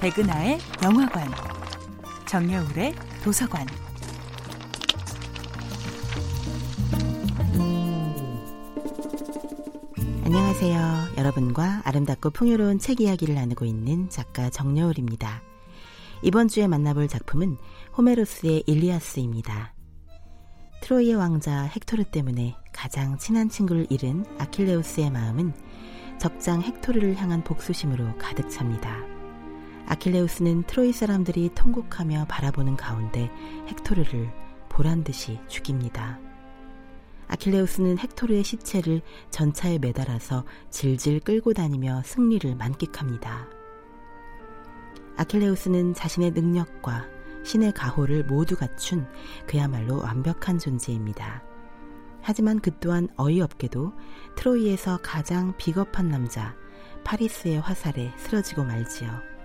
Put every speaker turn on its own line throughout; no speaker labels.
백은하의 영화관, 정여울의 도서관.
안녕하세요. 여러분과 아름답고 풍요로운 책 이야기를 나누고 있는 작가 정여울입니다. 이번 주에 만나볼 작품은 호메로스의 일리아스입니다. 트로이의 왕자 헥토르 때문에 가장 친한 친구를 잃은 아킬레우스의 마음은 적장 헥토르를 향한 복수심으로 가득 찹니다. 아킬레우스는 트로이 사람들이 통곡하며 바라보는 가운데 헥토르를 보란 듯이 죽입니다. 아킬레우스는 헥토르의 시체를 전차에 매달아서 질질 끌고 다니며 승리를 만끽합니다. 아킬레우스는 자신의 능력과 신의 가호를 모두 갖춘 그야말로 완벽한 존재입니다. 하지만 그 또한 어이없게도 트로이에서 가장 비겁한 남자 파리스의 화살에 쓰러지고 말지요.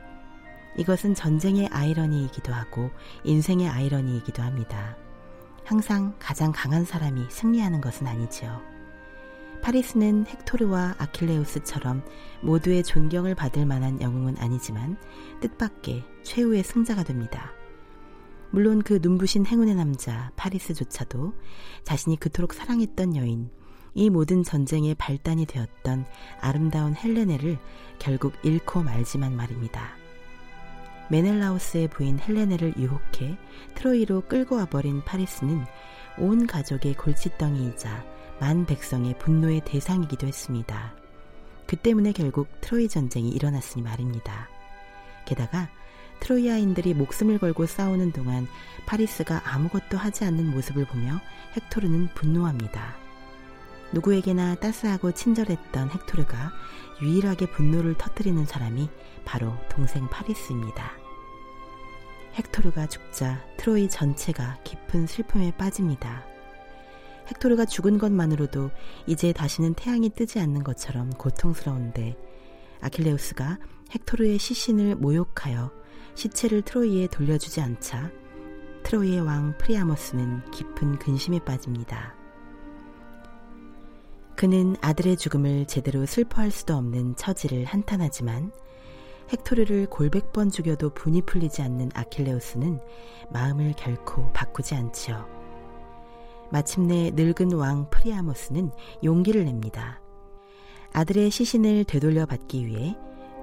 이것은 전쟁의 아이러니이기도 하고 인생의 아이러니이기도 합니다. 항상 가장 강한 사람이 승리하는 것은 아니지요. 파리스는 헥토르와 아킬레우스처럼 모두의 존경을 받을 만한 영웅은 아니지만 뜻밖의 최후의 승자가 됩니다. 물론 그 눈부신 행운의 남자 파리스조차도 자신이 그토록 사랑했던 여인, 이 모든 전쟁의 발단이 되었던 아름다운 헬레네를 결국 잃고 말지만 말입니다. 메넬라우스의 부인 헬레네를 유혹해 트로이로 끌고 와버린 파리스는 온 가족의 골칫덩이이자 만 백성의 분노의 대상이기도 했습니다. 그 때문에 결국 트로이 전쟁이 일어났으니 말입니다. 게다가 트로이아인들이 목숨을 걸고 싸우는 동안 파리스가 아무것도 하지 않는 모습을 보며 헥토르는 분노합니다. 누구에게나 따스하고 친절했던 헥토르가 유일하게 분노를 터뜨리는 사람이 바로 동생 파리스입니다. 헥토르가 죽자 트로이 전체가 깊은 슬픔에 빠집니다. 헥토르가 죽은 것만으로도 이제 다시는 태양이 뜨지 않는 것처럼 고통스러운데 아킬레우스가 헥토르의 시신을 모욕하여 시체를 트로이에 돌려주지 않자 트로이의 왕 프리아모스는 깊은 근심에 빠집니다. 그는 아들의 죽음을 제대로 슬퍼할 수도 없는 처지를 한탄하지만 헥토르를 골백 번 죽여도 분이 풀리지 않는 아킬레우스는 마음을 결코 바꾸지 않지요. 마침내 늙은 왕 프리아모스는 용기를 냅니다. 아들의 시신을 되돌려 받기 위해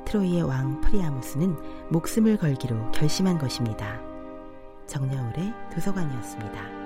트로이의 왕 프리아모스는 목숨을 걸기로 결심한 것입니다. 정여울의 도서관이었습니다.